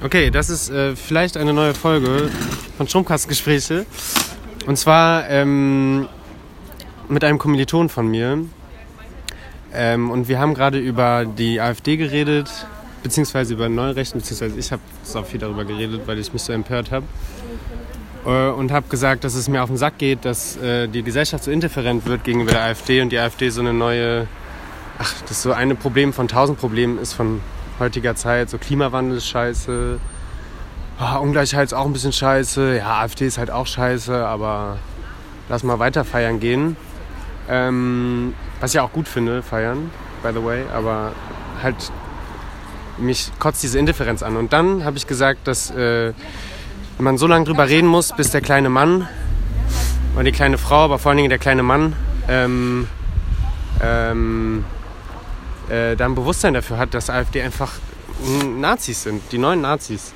Okay, das ist äh, vielleicht eine neue Folge von Stromkastengespräche. Und zwar ähm, mit einem Kommiliton von mir. Ähm, und wir haben gerade über die AfD geredet, beziehungsweise über Neurechten, beziehungsweise ich habe so viel darüber geredet, weil ich mich so empört habe. Äh, und habe gesagt, dass es mir auf den Sack geht, dass äh, die Gesellschaft so indifferent wird gegenüber der AfD und die AfD so eine neue, ach, das so eine Problem von tausend Problemen ist von heutiger Zeit. So Klimawandel ist scheiße, oh, Ungleichheit ist auch ein bisschen scheiße, ja, AfD ist halt auch scheiße, aber lass mal weiter feiern gehen. Ähm, was ich auch gut finde, feiern, by the way, aber halt mich kotzt diese Indifferenz an. Und dann habe ich gesagt, dass äh, man so lange drüber reden muss, bis der kleine Mann oder die kleine Frau, aber vor allen Dingen der kleine Mann ähm, ähm, äh, da ein Bewusstsein dafür hat, dass AfD einfach Nazis sind, die neuen Nazis.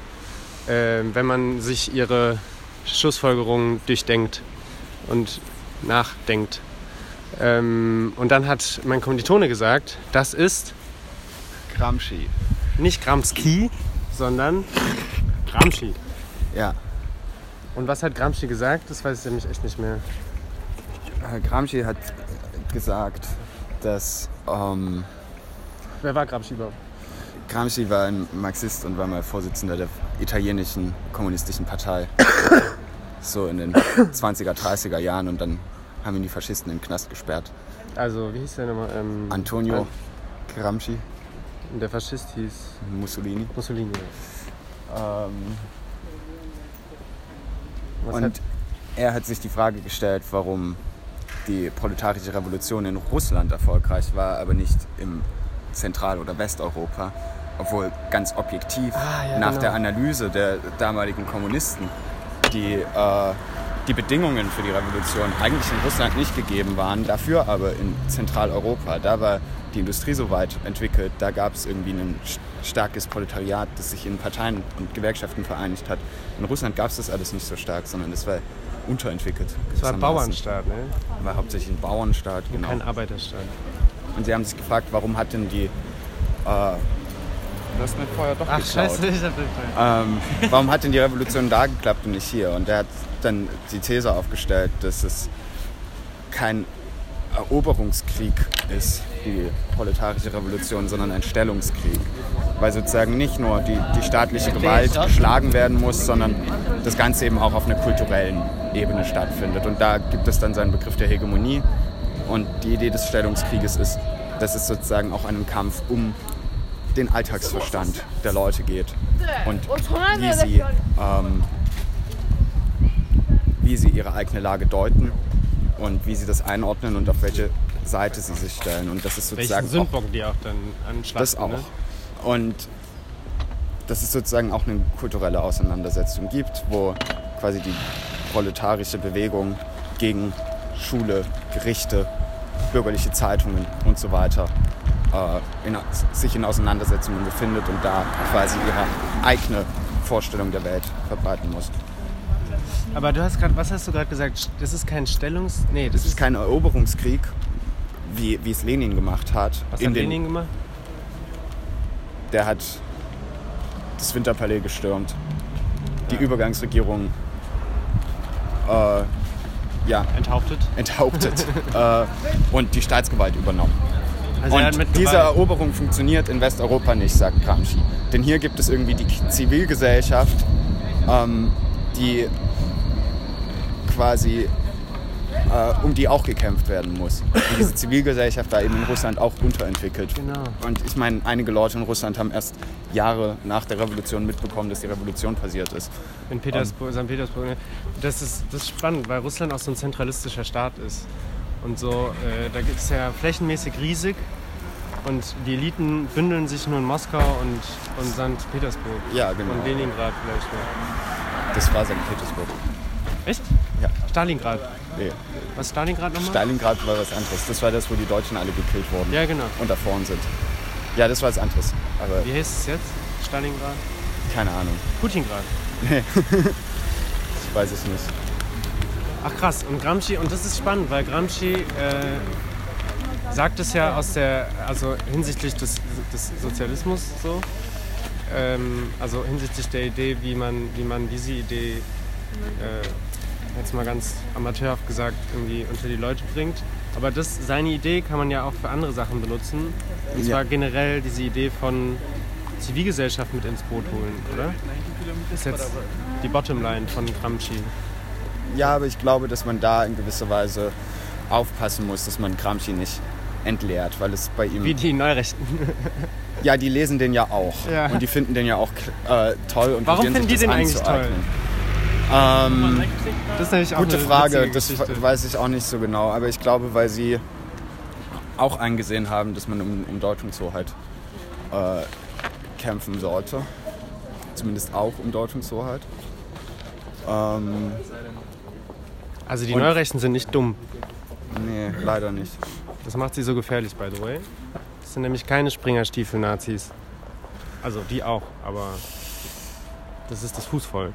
Äh, wenn man sich ihre Schlussfolgerungen durchdenkt und nachdenkt. Ähm, und dann hat mein Kommilitone gesagt, das ist Gramsci. nicht Gramsci, sondern Gramsci. Ja. Und was hat Gramsci gesagt? Das weiß ich nämlich echt nicht mehr. Äh, Gramsci hat gesagt, dass ähm, Wer war Gramsci überhaupt? Gramsci war ein Marxist und war mal Vorsitzender der italienischen kommunistischen Partei. so in den 20er, 30er Jahren und dann haben ihn die Faschisten in den Knast gesperrt. Also, wie hieß der nochmal? Ähm, Antonio Gramsci, An- Der Faschist hieß Mussolini. Mussolini. Ähm, und hat, er hat sich die Frage gestellt, warum die proletarische Revolution in Russland erfolgreich war, aber nicht im Zentral- oder Westeuropa. Obwohl ganz objektiv Ah, ja, nach genau. der Analyse der damaligen Kommunisten die, äh, die Bedingungen für die Revolution eigentlich in Russland nicht gegeben waren, dafür aber in Zentraleuropa. Da war die Industrie so weit entwickelt, da gab es irgendwie ein st- starkes Proletariat, das sich in Parteien und Gewerkschaften vereinigt hat. In Russland gab es das alles nicht so stark, sondern es war unterentwickelt. das war ein. Bauernstaat, ne? War hauptsächlich ein Bauernstaat, Und genau. kein Arbeiterstaat. Und sie haben sich gefragt, warum hat denn die... Äh, du hast mir vorher doch Ach, geklaut. scheiße, ich hab Ähm, warum hat denn die Revolution da geklappt und nicht hier? Und er hat dann die These aufgestellt, dass es kein Eroberungskrieg ist, die proletarische Revolution, sondern ein Stellungskrieg. Weil sozusagen nicht nur die, die staatliche Gewalt geschlagen werden muss, sondern das Ganze eben auch auf einer kulturellen Ebene stattfindet. Und da gibt es dann seinen Begriff der Hegemonie. Und die Idee des Stellungskrieges ist, dass es sozusagen auch einen Kampf um den Alltagsverstand der Leute geht und wie sie, ähm, wie sie ihre eigene Lage deuten und wie sie das einordnen und auf welche Seite sie sich stellen. Und das ist sozusagen Welchen auch, Sündbock die auch dann anschlachten. das auch. Ne? Und dass es sozusagen auch eine kulturelle Auseinandersetzung gibt, wo quasi die proletarische Bewegung gegen Schule, Gerichte, bürgerliche Zeitungen und so weiter äh, in, sich in Auseinandersetzungen befindet und da quasi ihre eigene Vorstellung der Welt verbreiten muss. Aber du hast gerade, was hast du gerade gesagt? Das ist kein Stellungs... Nee, das Es ist kein Eroberungskrieg, wie, wie es Lenin gemacht hat. Was in hat den, Lenin gemacht? Der hat das Winterpalais gestürmt, die Übergangsregierung äh, ja, Enthauptet? enthauptet äh, und die Staatsgewalt übernommen. Also Und diese Eroberung funktioniert in Westeuropa nicht, sagt Gramsci. Denn hier gibt es irgendwie die Zivilgesellschaft, ähm, die quasi äh, um die auch gekämpft werden muss. Und diese Zivilgesellschaft war eben in Russland auch unterentwickelt. Genau. Und ich meine, einige Leute in Russland haben erst Jahre nach der Revolution mitbekommen, dass die Revolution passiert ist. In Petersburg, St. Petersburg. ne? Das ist, das ist spannend, weil Russland auch so ein zentralistischer Staat ist. Und so, äh, da gibt es ja flächenmäßig riesig und die Eliten bündeln sich nur in Moskau und, und St. Petersburg. Ja, genau. Und Leningrad vielleicht noch. Das war St. Petersburg. Echt? Ja. Stalingrad. Nee. Was Stalingrad nochmal? Stalingrad war was anderes. Das war das, wo die Deutschen alle gekillt wurden ja, genau. und da vorn sind. Ja, das war was anderes. Aber Wie heißt es jetzt? Stalingrad? keine Ahnung. Putingrad. Ich weiß es nicht. Ach krass, und Gramsci, und das ist spannend, weil Gramsci äh, sagt es ja aus der, also hinsichtlich des, des Sozialismus so, ähm, also hinsichtlich der Idee, wie man, wie man diese Idee, äh, jetzt mal ganz amateurhaft gesagt, irgendwie unter die Leute bringt. Aber das, seine Idee kann man ja auch für andere Sachen benutzen. Und zwar Ja. generell diese Idee von Zivilgesellschaft mit ins Boot holen, oder? ist jetzt die Bottomline von Gramsci. Ja, aber ich glaube, dass man da in gewisser Weise aufpassen muss, dass man Gramsci nicht entleert, weil es bei ihm... Wie die Neurechten. Ja, die lesen den ja auch. Ja. Und die finden den ja auch äh, toll. Und Warum finden die das den eigentlich anzueignen. Ähm, Das ist auch gute Frage, das weiß ich auch nicht so genau. Aber ich glaube, weil sie auch eingesehen haben, dass man um, um Deutungshoheit äh, kämpfen sollte. Zumindest auch um Deutungshoheit. Ähm, Also die Neurechten sind nicht dumm. nee, leider nicht. Das macht sie so gefährlich, by the way. Das sind nämlich keine Springerstiefel-Nazis. Also die auch, aber das ist das Fußvolk.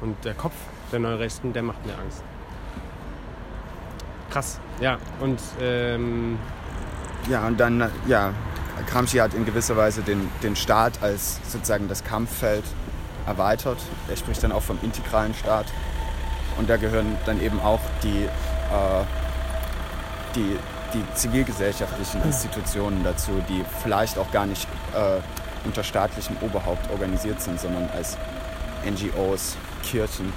Und der Kopf der Neurechten, der macht mir Angst. Krass, ja. Und ähm, Ja, und dann, ja, Gramsci hat in gewisser Weise den, den Staat als sozusagen das Kampffeld erweitert. Er spricht dann auch vom integralen Staat. Und da gehören dann eben auch die, äh, die, die zivilgesellschaftlichen Institutionen dazu, die vielleicht auch gar nicht äh, unter staatlichem Oberhaupt organisiert sind, sondern als NGOs, Kirchen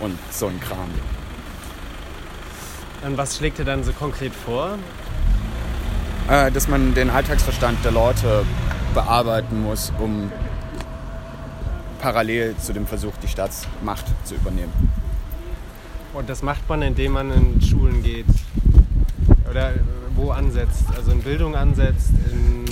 und so ein Kram. und was schlägt ihr dann so konkret vor? äh, dass man den Alltagsverstand der Leute bearbeiten muss, um parallel zu dem Versuch, die Staatsmacht zu übernehmen. Und das macht man, indem man in Schulen geht. Oder wo ansetzt. Also in Bildung ansetzt, in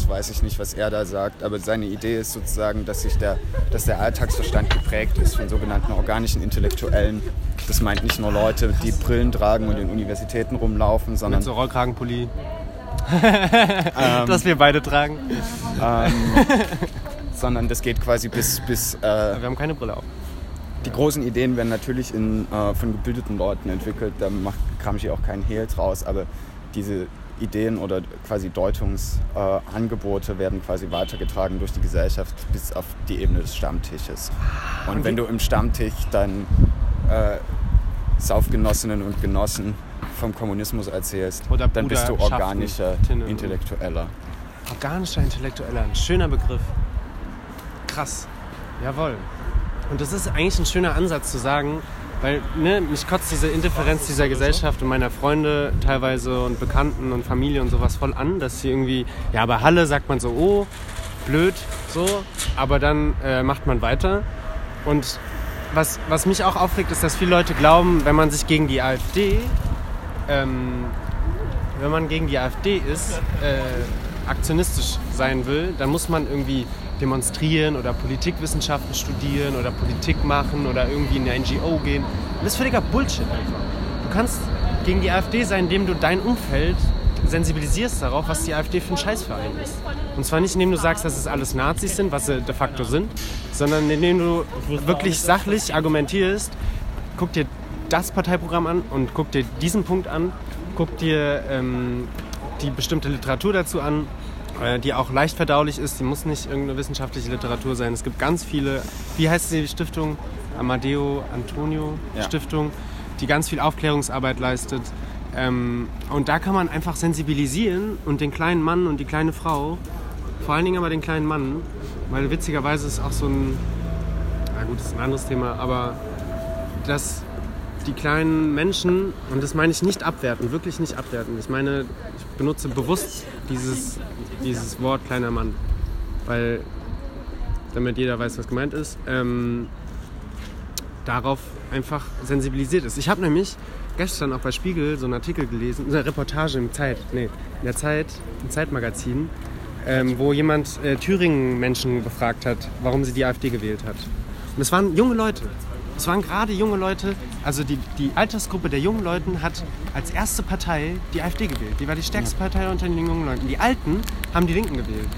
Das weiß ich nicht, was er da sagt, aber seine Idee ist sozusagen, dass, sich der, dass der Alltagsverstand geprägt ist von sogenannten organischen Intellektuellen. Das meint nicht nur Leute, die Brillen tragen und in Universitäten rumlaufen, sondern mit so Rollkragenpulli. ähm, Das wir beide tragen. ähm, sondern das geht quasi bis, bis äh, Wir haben keine Brille auf. Die großen Ideen werden natürlich in, äh, von gebildeten Leuten entwickelt, da macht Gramsci auch keinen Hehl draus, aber diese Ideen oder quasi Deutungsangebote äh, werden quasi weitergetragen durch die Gesellschaft bis auf die Ebene des Stammtisches. Und wenn du im Stammtisch dann äh, Saufgenossinnen und Genossen vom Kommunismus erzählst, Oder dann bist du organischer. Intellektueller. Organischer Intellektueller, ein schöner Begriff. Krass. Jawohl. Und das ist eigentlich ein schöner Ansatz zu sagen, weil ne, mich kotzt diese Indifferenz dieser Gesellschaft und meiner Freunde teilweise und Bekannten und Familie und sowas voll an, dass sie irgendwie, ja, bei Halle sagt man so, oh, blöd, so, aber dann äh, macht man weiter. Und was, was mich auch aufregt, ist, dass viele Leute glauben, wenn man sich gegen die AfD ähm, wenn man gegen die AfD ist, äh, aktionistisch sein will, dann muss man irgendwie demonstrieren oder Politikwissenschaften studieren oder Politik machen oder irgendwie in eine NGO gehen. Das ist völliger Bullshit einfach. Du kannst gegen die AfD sein, indem du dein Umfeld sensibilisierst darauf, was die AfD für ein Scheißverein ist. Und zwar nicht, indem du sagst, dass es alles Nazis sind, was sie de facto sind, sondern indem du wirklich sachlich argumentierst, guck dir das Parteiprogramm an und guck dir diesen Punkt an, guck dir ähm, die bestimmte Literatur dazu an, die auch leicht verdaulich ist. Die muss nicht irgendeine wissenschaftliche Literatur sein. Es gibt ganz viele, wie heißt die Stiftung? Amadeo Antonio Ja. Stiftung, die ganz viel Aufklärungsarbeit leistet. Ähm, und da kann man einfach sensibilisieren und den kleinen Mann und die kleine Frau, vor allen Dingen aber den kleinen Mann, weil witzigerweise ist auch so ein, na gut, das ist ein anderes Thema, aber dass die kleinen Menschen, und das meine ich nicht abwerten, wirklich nicht abwerten, ich meine, ich benutze bewusst dieses, dieses Wort kleiner Mann, weil damit jeder weiß, was gemeint ist, ähm, darauf einfach sensibilisiert ist. Ich habe nämlich gestern auch bei Spiegel so einen Artikel gelesen, eine Reportage im Zeit, nee, in der Zeit, im Zeitmagazin, ähm, wo jemand äh, Thüringen-Menschen befragt hat, warum sie die AfD gewählt hat. Und es waren junge Leute. Es waren gerade junge Leute, also die, die Altersgruppe der jungen Leuten hat als erste Partei die AfD gewählt. Die war die stärkste Partei unter den jungen Leuten. Die Alten haben die Linken gewählt.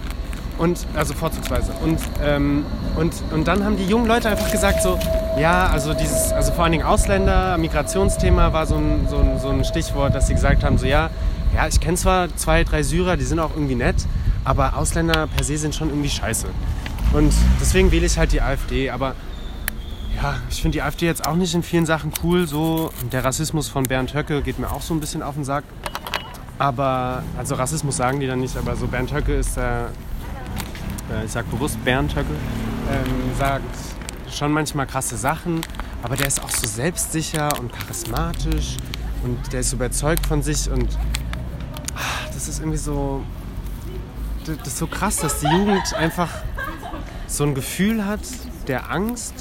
Und, also vorzugsweise. Und, ähm, und, und dann haben die jungen Leute einfach gesagt so, ja, also dieses, also vor allen Dingen Ausländer, Migrationsthema war so ein, so ein, so ein Stichwort, dass sie gesagt haben, so ja, ja, ich kenne zwar zwei, drei Syrer, die sind auch irgendwie nett, aber Ausländer per se sind schon irgendwie scheiße. Und deswegen wähle ich halt die AfD. Aber ja, ich finde die AfD jetzt auch nicht in vielen Sachen cool. So der Rassismus von Bernd Höcke geht mir auch so ein bisschen auf den Sack. Aber, also Rassismus sagen die dann nicht, aber so Bernd Höcke ist der, äh, ich sag bewusst Bernd Höcke, ähm, sagt schon manchmal krasse Sachen, aber der ist auch so selbstsicher und charismatisch und der ist überzeugt von sich und ach, das ist irgendwie so, das ist so krass, dass die Jugend einfach so ein Gefühl hat der Angst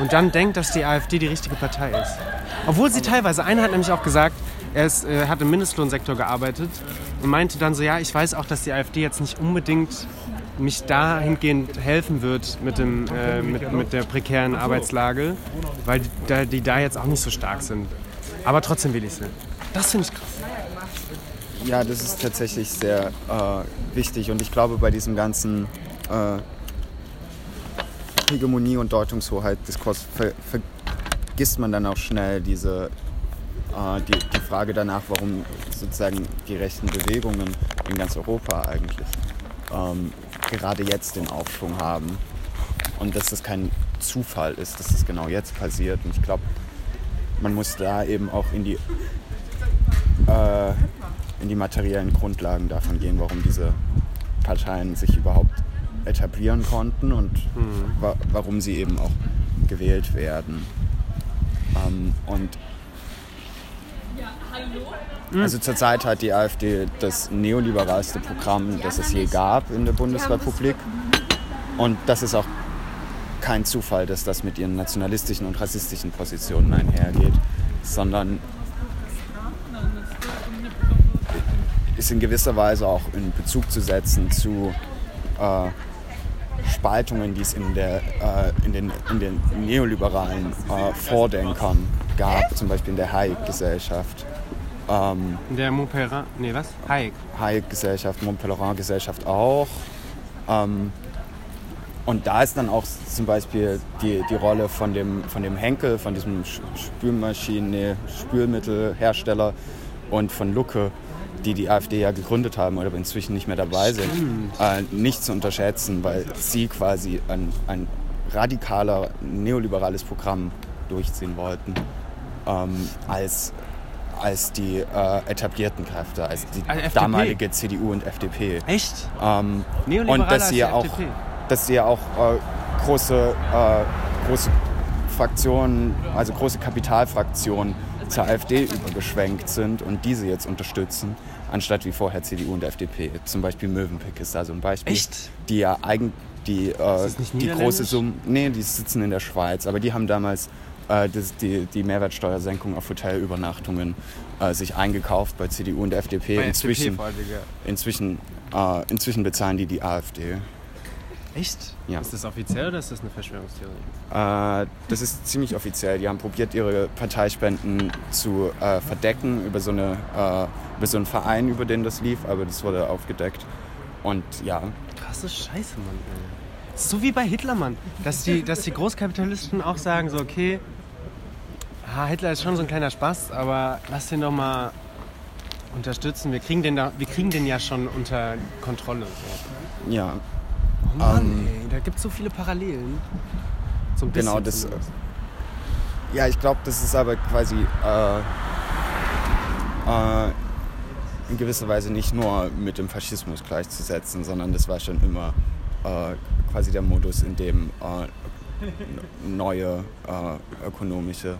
und dann denkt, dass die AfD die richtige Partei ist. Obwohl sie teilweise, einer hat nämlich auch gesagt, er ist, äh, hat im Mindestlohnsektor gearbeitet und meinte dann so, ja, ich weiß auch, dass die AfD jetzt nicht unbedingt mich dahingehend helfen wird mit, dem, äh, mit, mit der prekären Arbeitslage, weil die, da- die da jetzt auch nicht so stark sind. Aber trotzdem will ich sie. Das finde ich krass. Ja, das ist tatsächlich sehr äh, wichtig und ich glaube, bei diesem ganzen äh, Hegemonie- und Deutungshoheit-Diskurs ver vergisst man dann auch schnell diese, äh, die, die Frage danach, warum sozusagen die rechten Bewegungen in ganz Europa eigentlich ähm, gerade jetzt den Aufschwung haben und dass das kein Zufall ist, dass das genau jetzt passiert. Und ich glaube, man muss da eben auch in die äh, in die materiellen Grundlagen davon gehen, warum diese Parteien sich überhaupt etablieren konnten und wa warum sie eben auch gewählt werden. Ähm, und also zurzeit hat die AfD das neoliberalste Programm, das es je gab in der Bundesrepublik. Und das ist auch kein Zufall, dass das mit ihren nationalistischen und rassistischen Positionen einhergeht, sondern ist in gewisser Weise auch in Bezug zu setzen zu äh, Spaltungen, die es in, der, äh, in, den, in den neoliberalen äh, Vordenkern gab, zum Beispiel in der Hayek-Gesellschaft. Ähm, Der Montpellier, nee, was? Hayek. Hayek-Gesellschaft, Montpellerin-Gesellschaft auch. Ähm, und da ist dann auch zum Beispiel die, die Rolle von dem, von dem Henkel, von diesem Sch- Spülmaschinen-, nee, Spülmittelhersteller und von Lucke, die die AfD ja gegründet haben oder inzwischen nicht mehr dabei sind, äh, nicht zu unterschätzen, weil sie quasi ein, ein radikaler neoliberales Programm durchziehen wollten ähm, als, als die äh, etablierten Kräfte, als die Als FDP? damalige CDU und FDP. Echt? Ähm, und dass sie ja auch, FDP. dass sie ja auch äh, große, äh, große Fraktionen, also große Kapitalfraktionen zur AfD übergeschwenkt sind und diese jetzt unterstützen, anstatt wie vorher CDU und FDP. Zum Beispiel Mövenpick ist da so ein Beispiel. Echt? Die ja eigentlich die, äh, die große? Summe, nee, die sitzen in der Schweiz, aber die haben damals äh, das, die, die Mehrwertsteuersenkung auf Hotelübernachtungen äh, sich eingekauft bei CDU und FDP. Bei inzwischen, FDP inzwischen, äh, inzwischen bezahlen die die AfD. Echt? Ja. Ist das offiziell oder ist das eine Verschwörungstheorie? Äh, das ist ziemlich offiziell. Die haben probiert, ihre Parteispenden zu äh, verdecken über so, eine, äh, über so einen Verein, über den das lief, aber das wurde aufgedeckt. Und ja, Krasse Scheiße, Mann. Ey. So wie bei Hitler, Mann. Dass die, dass die Großkapitalisten auch sagen, so, okay, ah, Hitler ist schon so ein kleiner Spaß, aber lass den doch mal unterstützen. Wir kriegen den, da, wir kriegen den ja schon unter Kontrolle. So. ja, Oh Mann, Ähm, ey, da gibt es so viele Parallelen. Ein bisschen genau. Das, zumindest. ja, ich glaube, das ist aber quasi äh, äh, in gewisser Weise nicht nur mit dem Faschismus gleichzusetzen, sondern das war schon immer äh, quasi der Modus, in dem äh, neue äh, ökonomische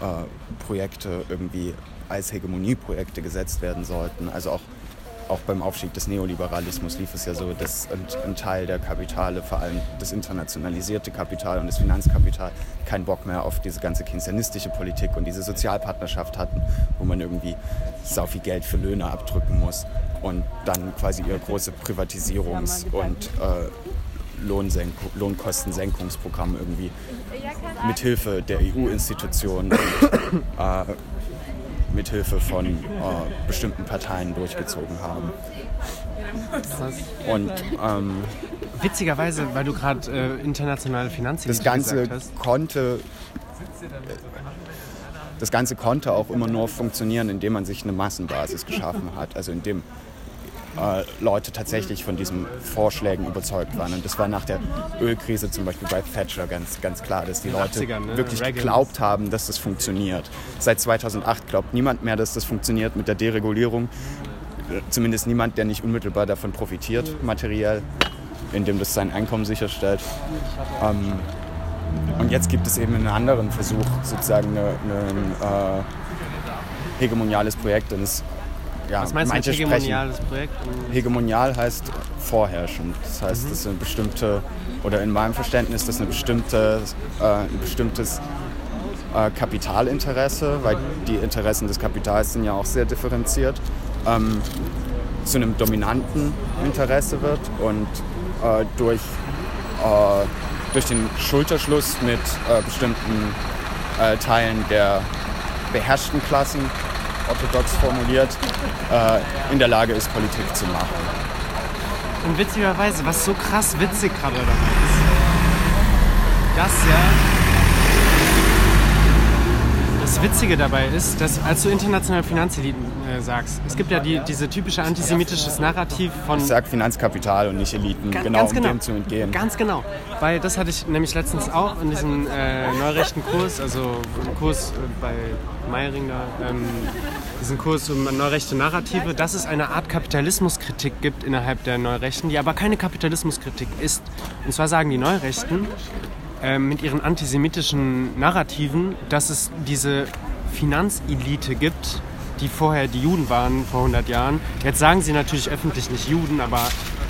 äh, Projekte irgendwie als Hegemonieprojekte gesetzt werden sollten. Also auch, auch beim Aufstieg des Neoliberalismus lief es ja so, dass ein, ein Teil der Kapitale, vor allem das internationalisierte Kapital und das Finanzkapital, keinen Bock mehr auf diese ganze keynesianistische Politik und diese Sozialpartnerschaft hatten, wo man irgendwie sau viel Geld für Löhne abdrücken muss und dann quasi ihre große Privatisierungs- und äh, Lohnkostensenkungsprogramm irgendwie mithilfe der EU-Institutionen äh, mithilfe von äh, bestimmten Parteien durchgezogen haben. Und ähm, Witzigerweise, weil du gerade äh, internationale Finanzkrise das Ganze konnte das Ganze konnte auch immer nur funktionieren, indem man sich eine Massenbasis geschaffen hat. Also indem äh, Leute tatsächlich von diesen Vorschlägen überzeugt waren. Und das war nach der Ölkrise zum Beispiel bei Thatcher ganz, ganz klar, dass die Leute 80ern, ne? wirklich Reagan. geglaubt haben, dass das funktioniert. Seit 2008 glaubt niemand mehr, dass das funktioniert mit der Deregulierung. Zumindest niemand, der nicht unmittelbar davon profitiert, materiell, indem das sein Einkommen sicherstellt. Ähm, und jetzt gibt es eben einen anderen Versuch, sozusagen eine, äh, hegemoniales Projekt. Und es, ja, Was meinst du mit sprechen- hegemoniales Projekt? Hegemonial heißt vorherrschend. Das heißt, das ist eine bestimmte, oder in meinem Verständnis, das ist eine bestimmte, äh, ein bestimmtes äh, Kapitalinteresse, weil die Interessen des Kapitals sind ja auch sehr differenziert, ähm, zu einem dominanten Interesse wird und äh, durch, äh, durch den Schulterschluss mit äh, bestimmten äh, Teilen der beherrschten Klassen, orthodox formuliert, äh, in der Lage ist, Politik zu machen. Und witzigerweise, was so krass witzig gerade dabei ist, dass ja. Das Witzige dabei ist, dass als du internationale Finanzeliten äh, sagst, es gibt ja die, diese typische antisemitisches Narrativ von Ich sage Finanzkapital und nicht Eliten, Ga- genau, um dem zu entgehen. Ganz genau. Weil das hatte ich nämlich letztens auch in diesem äh, neurechten Kurs, also im Kurs äh, bei Meiring da, ähm, diesen Kurs um neurechte Narrative, dass es eine Art Kapitalismuskritik gibt innerhalb der Neurechten, die aber keine Kapitalismuskritik ist. Und zwar sagen die Neurechten ähm, mit ihren antisemitischen Narrativen, dass es diese Finanzelite gibt, die vorher die Juden waren vor 100 Jahren. Jetzt sagen sie natürlich öffentlich nicht Juden, aber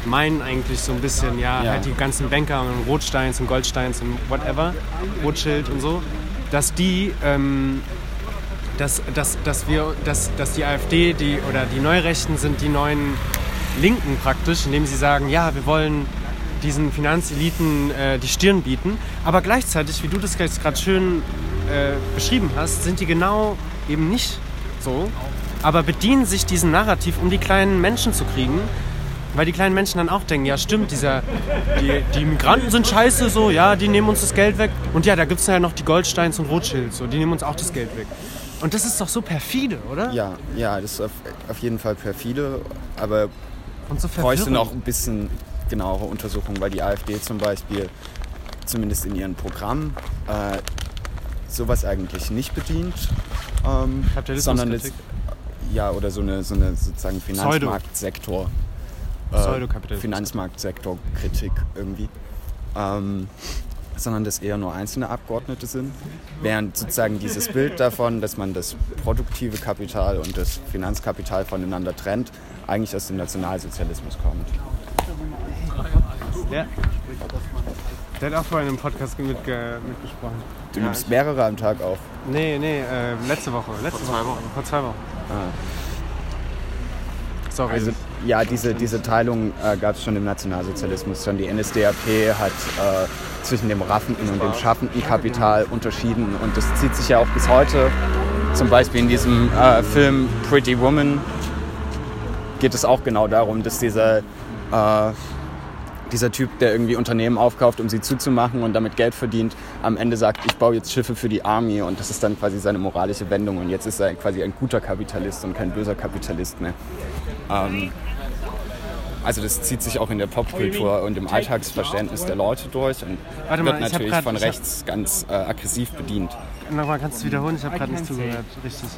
meinen eigentlich so ein bisschen, ja, Ja. halt die ganzen Banker und Rothsteins und Goldsteins und whatever, Rothschild und so, dass die, ähm, dass, dass, dass wir, dass, dass die AfD die, oder die Neurechten sind die neuen Linken praktisch, indem sie sagen, ja, wir wollen diesen Finanzeliten äh, die Stirn bieten, aber gleichzeitig, wie du das jetzt gerade schön äh, beschrieben hast, sind die genau eben nicht so, aber bedienen sich diesen Narrativ, um die kleinen Menschen zu kriegen, weil die kleinen Menschen dann auch denken, ja stimmt, dieser, die, die Migranten sind scheiße, so, ja, die nehmen uns das Geld weg. Und ja, da gibt es ja noch die Goldsteins und Rothschilds, so, die nehmen uns auch das Geld weg. Und das ist doch so perfide, oder? Ja, ja, das ist auf, auf jeden Fall perfide, aber Und so bräuchte noch ein bisschen genauere Untersuchung, weil die AfD zum Beispiel zumindest in ihrem Programm äh, sowas eigentlich nicht bedient, ähm, sondern Kapitalismuskritik. ja oder so eine, so eine sozusagen Finanzmarktsektor, äh, Pseudokapitalismus. Finanzmarktsektorkritik irgendwie. Ähm, sondern dass eher nur einzelne Abgeordnete sind. Während sozusagen dieses Bild davon, dass man das produktive Kapital und das Finanzkapital voneinander trennt, eigentlich aus dem Nationalsozialismus kommt. Ja. Der hat auch vorhin im Podcast mitge mitgesprochen. Du Ja, nimmst mehrere am Tag auf. Nee, nee, äh, letzte Woche. Letzte Vor zwei Woche. Wochen. Vor zwei Wochen. Sorry. Also ja, diese, diese Teilung äh, gab es schon im Nationalsozialismus. Schon die NSDAP hat äh, zwischen dem raffenden und dem schaffenden Kapital unterschieden. Und das zieht sich ja auch bis heute. Zum Beispiel in diesem äh, Film Pretty Woman geht es auch genau darum, dass dieser, äh, dieser Typ, der irgendwie Unternehmen aufkauft, um sie zuzumachen und damit Geld verdient, am Ende sagt, ich baue jetzt Schiffe für die Army und das ist dann quasi seine moralische Wendung und jetzt ist er quasi ein guter Kapitalist und kein böser Kapitalist mehr. Ähm, also das zieht sich auch in der Popkultur und im Alltagsverständnis der Leute durch und Warte mal, wird hab natürlich grad- von rechts ganz äh, aggressiv bedient. Nochmal, kannst du es wiederholen? Ich habe gerade nicht zugehört. Richtig.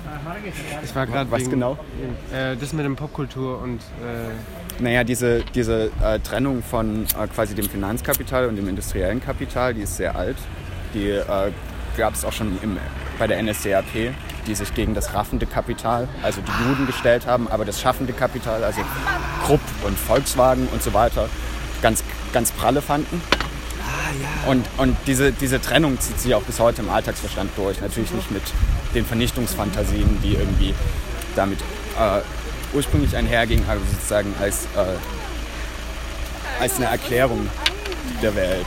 Ich war gerade Was wegen, genau? Äh, das mit dem Popkultur und äh, Naja, diese, diese äh, Trennung von äh, quasi dem Finanzkapital und dem industriellen Kapital, die ist sehr alt. Die äh, gab es auch schon im, bei der NSDAP, die sich gegen das raffende Kapital, also die Juden gestellt haben, aber das schaffende Kapital, also Krupp und Volkswagen und so weiter, ganz, ganz pralle fanden. Und, und diese, diese Trennung zieht sich auch bis heute im Alltagsverstand durch. Natürlich nicht mit den Vernichtungsfantasien, die irgendwie damit äh, ursprünglich einhergingen, aber sozusagen als, äh, als eine Erklärung der Welt.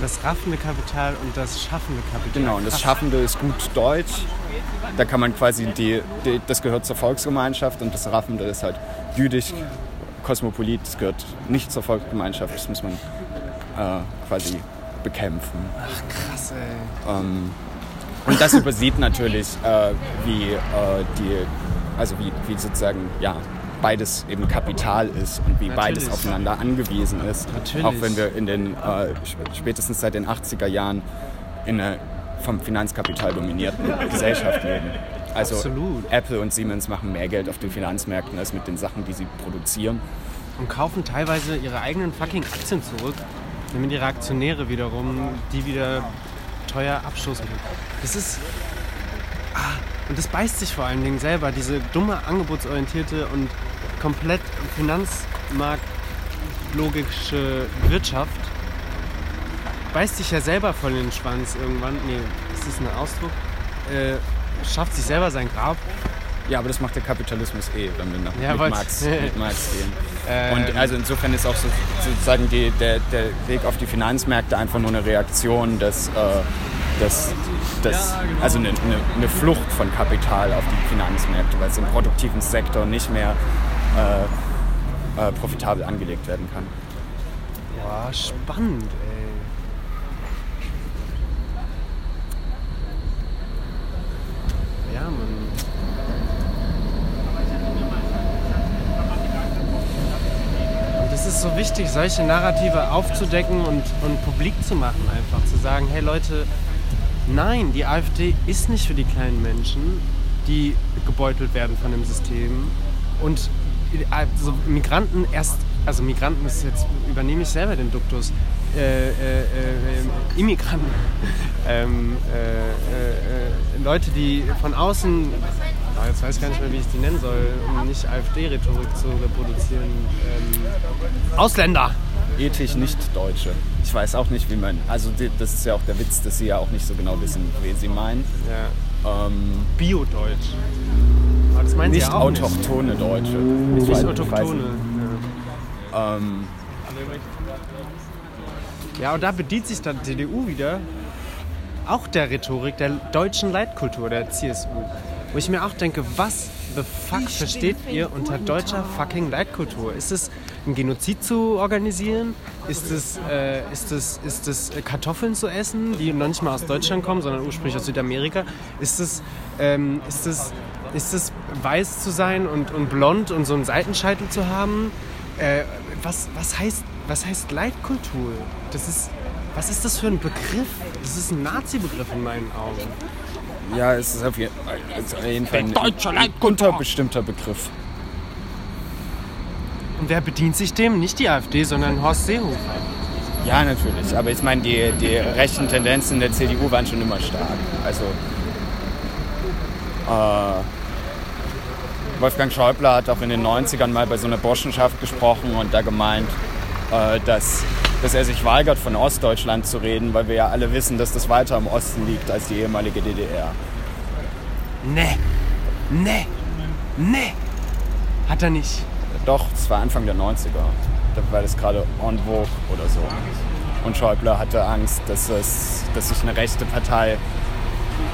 Das raffende Kapital und das schaffende Kapital. Genau, und das. Schaffende ist gut Deutsch. Da kann man quasi, die, die, das gehört zur Volksgemeinschaft und das Raffende ist halt jüdisch, kosmopolit, das gehört nicht zur Volksgemeinschaft, das muss man äh, quasi bekämpfen. Krass, ey. Ähm, und das übersieht natürlich, äh, wie äh, die, also wie, wie sozusagen, ja, beides eben Kapital ist und wie Natürlich. beides aufeinander angewiesen ist. Natürlich. Auch wenn wir in den äh, spätestens seit den 80er Jahren in einer vom Finanzkapital dominierten Gesellschaft leben. Also Absolut. Apple und Siemens machen mehr Geld auf den Finanzmärkten als mit den Sachen, die sie produzieren. Und kaufen teilweise ihre eigenen fucking Aktien zurück, damit ihre Aktionäre wiederum die wieder teuer abstoßen können. Das ist. Ah, und das beißt sich vor allen Dingen selber, diese dumme, angebotsorientierte und komplett finanzmarktlogische Wirtschaft beißt sich ja selber voll in den Schwanz irgendwann. Nee, ist das ein Ausdruck? Äh, schafft sich selber sein Grab. Ja, aber das macht der Kapitalismus eh, wenn wir nach, Ja, mit, Marx, mit Marx gehen. Ähm, Und also insofern ist auch so, sozusagen die, der, der Weg auf die Finanzmärkte einfach nur eine Reaktion des, äh, des, des also eine, eine, eine Flucht von Kapital auf die Finanzmärkte, weil es im produktiven Sektor nicht mehr äh, äh, profitabel angelegt werden kann. Boah, spannend, ey. Ja, Mann. Und es ist so wichtig, solche Narrative aufzudecken und, und publik zu machen, einfach zu sagen, hey Leute, nein, die AfD ist nicht für die kleinen Menschen, die gebeutelt werden von dem System. Und also Migranten erst, also Migranten ist jetzt, übernehme ich selber den Duktus, äh, äh, äh, Immigranten, ähm, äh, äh, äh, Leute, die von außen, ah, jetzt weiß ich gar nicht mehr, wie ich die nennen soll, um nicht AfD-Rhetorik zu reproduzieren, ähm, Ausländer. Ethisch nicht Deutsche. Ich weiß auch nicht, wie man. Also die, das ist ja auch der Witz, dass sie ja auch nicht so genau wissen, wen sie meinen. Ja. Ähm, Bio-Deutsch. Aber das meinen nicht sie ja auch autochtone Deutsche. Nicht Ich ich weiß autochtone. nicht. Ja. Ähm, Ja, und da bedient sich dann die CDU wieder auch der Rhetorik der deutschen Leitkultur, der CSU. Wo ich mir auch denke, was the fuck versteht ihr unter deutscher fucking Leitkultur? Ist es ein Genozid zu organisieren? Ist es, äh, ist es, ist es äh, Kartoffeln zu essen, die noch nicht mal aus Deutschland kommen, sondern ursprünglich aus Südamerika? Ist es, ähm, ist es, ist es weiß zu sein und, und blond und so einen Seitenscheitel zu haben? Äh, was, was, heißt, was heißt Leitkultur? Das ist, was ist das für ein Begriff? Das ist ein Nazi-Begriff in meinen Augen. ja, es ist auf jeden, ist auf jeden Fall ein deutscher Leitkultur. unterbestimmter Begriff. Und wer bedient sich dem? Nicht die AfD, sondern Horst Seehofer. Ja, natürlich. Aber ich meine, die, die rechten Tendenzen der CDU waren schon immer stark. Also äh, Wolfgang Schäuble hat auch in den 90ern mal bei so einer Burschenschaft gesprochen und da gemeint, äh, dass, dass er sich weigert, von Ostdeutschland zu reden, weil wir ja alle wissen, dass das weiter im Osten liegt als die ehemalige DDR. Nee. Nee. Nee. Hat er nicht. Doch, es war Anfang der 90er. Da war das gerade en vogue oder so. Und Schäuble hatte Angst, dass, es, dass sich eine rechte Partei,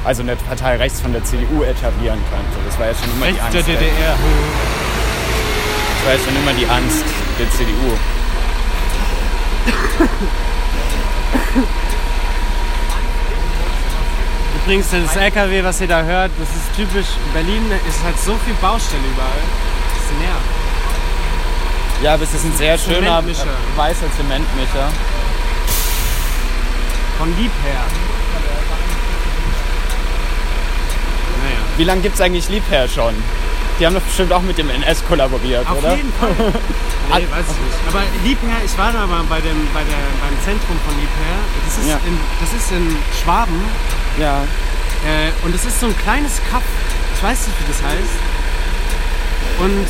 also eine Partei rechts von der CDU etablieren könnte. Das war ja schon immer die Rechts Angst. der DDR. Das war ja schon immer die Angst der CDU. Übrigens, das LKW, was ihr da hört, das ist typisch Berlin. Es ist halt so viel Baustelle überall. Das nervt. Ja, aber es ist ein sehr schöner äh, weißer Zementmischer. Von lieb her. Naja. Wie lange gibt es eigentlich Liebherr schon? Die haben doch bestimmt auch mit dem NS kollaboriert, Auf oder? jeden Fall. Nee, weiß ich nicht. Aber Liebherr, ich war da mal bei dem, bei der, beim Zentrum von Liebherr. Das ist, Ja. in, das ist in Schwaben. Ja. Äh, und es ist so ein kleines Kaff. Ich weiß nicht, wie das heißt. Und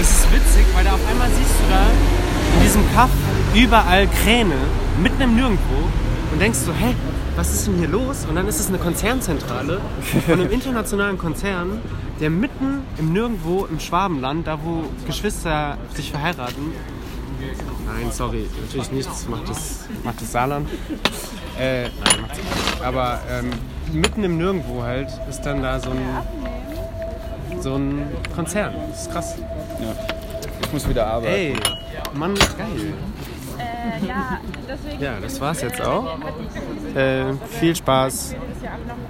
es ist witzig, weil da auf einmal siehst du da in diesem Kaff überall Kräne, mitten im Nirgendwo. Und denkst so, hä, was ist denn hier los? Und dann ist es eine Konzernzentrale von einem internationalen Konzern, der mitten im Nirgendwo im Schwabenland, da wo Geschwister sich verheiraten, Nein, sorry, natürlich nicht. Das macht das, macht das Saarland. Äh, nein, macht nicht. Aber ähm, mitten im Nirgendwo halt ist dann da so ein, so ein Konzern. Das ist krass. ja. Ich muss wieder arbeiten. Ey, Mann, geil. Äh, ja, deswegen. Ja, das war's jetzt auch. Äh, viel Spaß.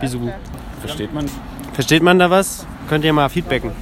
Bisous. Versteht man? Versteht man da was? Könnt ihr mal feedbacken.